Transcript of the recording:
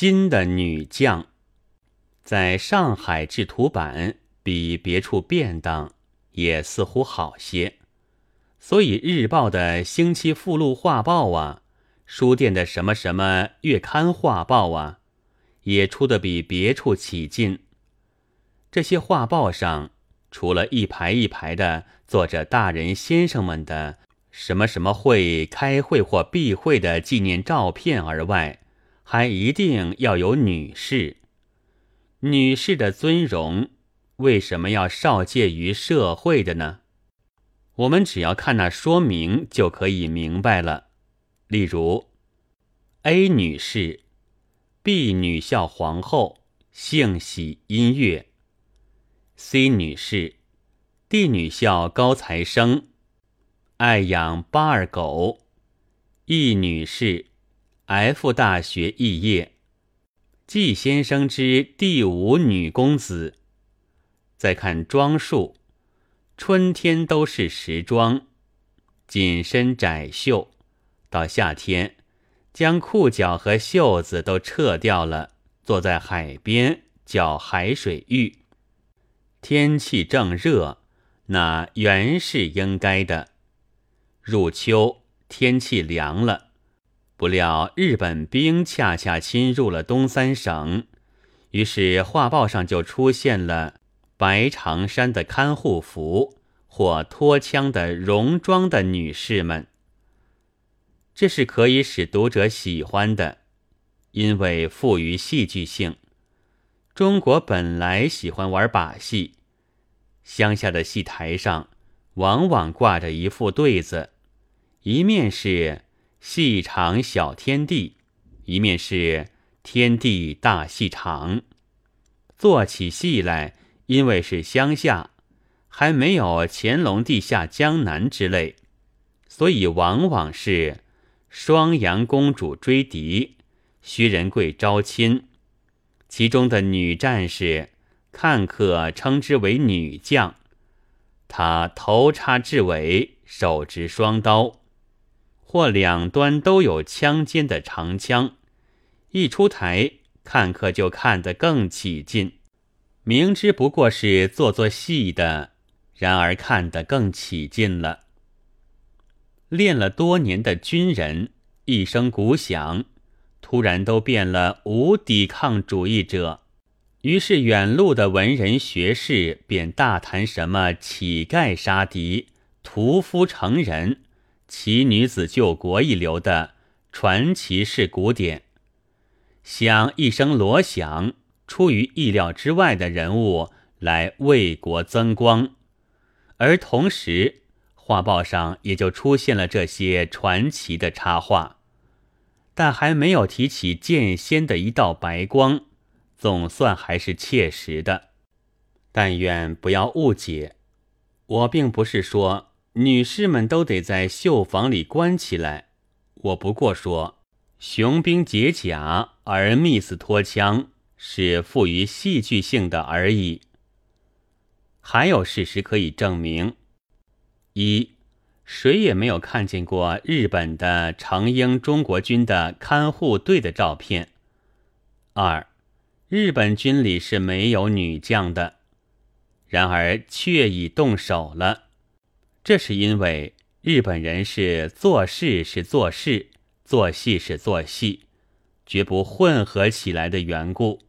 新的女将，在上海制图版比别处便当，也似乎好些。所以日报的星期附录画报啊，书店的什么什么月刊画报啊，也出的比别处起劲。这些画报上，除了一排一排的坐着大人先生们的什么什么会、开会或闭会的纪念照片而外，还一定要有女士。女士的尊荣为什么要少介于社会的呢？我们只要看那说明就可以明白了。例如，A 女士，B 女校皇后，性喜音乐。C 女士，D 女校高材生，爱养巴尔狗。E 女士，F 大学肄业。季先生之第五女公子。再看装束，春天都是时装，紧身窄袖，到夏天将裤脚和袖子都撤掉了，坐在海边叫海水浴。天气正热，那原是应该的。入秋，天气凉了，不料日本兵恰恰侵入了东三省，于是画报上就出现了白长衫的看护服或脱枪的戎装的女士们。这是可以使读者喜欢的，因为富于戏剧性。中国本来喜欢玩把戏，乡下的戏台上往往挂着一副对子，一面是“戏场小天地”，一面是“天地大戏场”。做起戏来，因为是乡下，还没有乾隆地下江南之类，所以往往是双阳公主追敌，薛仁贵招亲。其中的女战士，看客称之为女将。她头插雉尾，手执双刀，或两端都有枪尖的长枪。一出台，看客就看得更起劲。明知不过是做做戏的，然而看得更起劲了。练了多年的军人，一声鼓响。突然都变了无抵抗主义者，于是远路的文人学士便大谈什么乞丐杀敌、屠夫成人、奇女子救国一流的传奇式古典，想一声锣响，出于意料之外的人物来为国增光，而同时画报上也就出现了这些传奇的插画。但还没有提起剑仙的一道白光，总算还是切实的。但愿不要误解，我并不是说女士们都得在绣房里关起来，我不过说雄兵解甲而密斯脱枪是富于戏剧性的而已。还有事实可以证明：一。谁也没有看见过日本的成英中国军的看护队的照片。二，日本军里是没有女将的，然而却已动手了。这是因为日本人是做事是做事，做戏是做戏，绝不混合起来的缘故。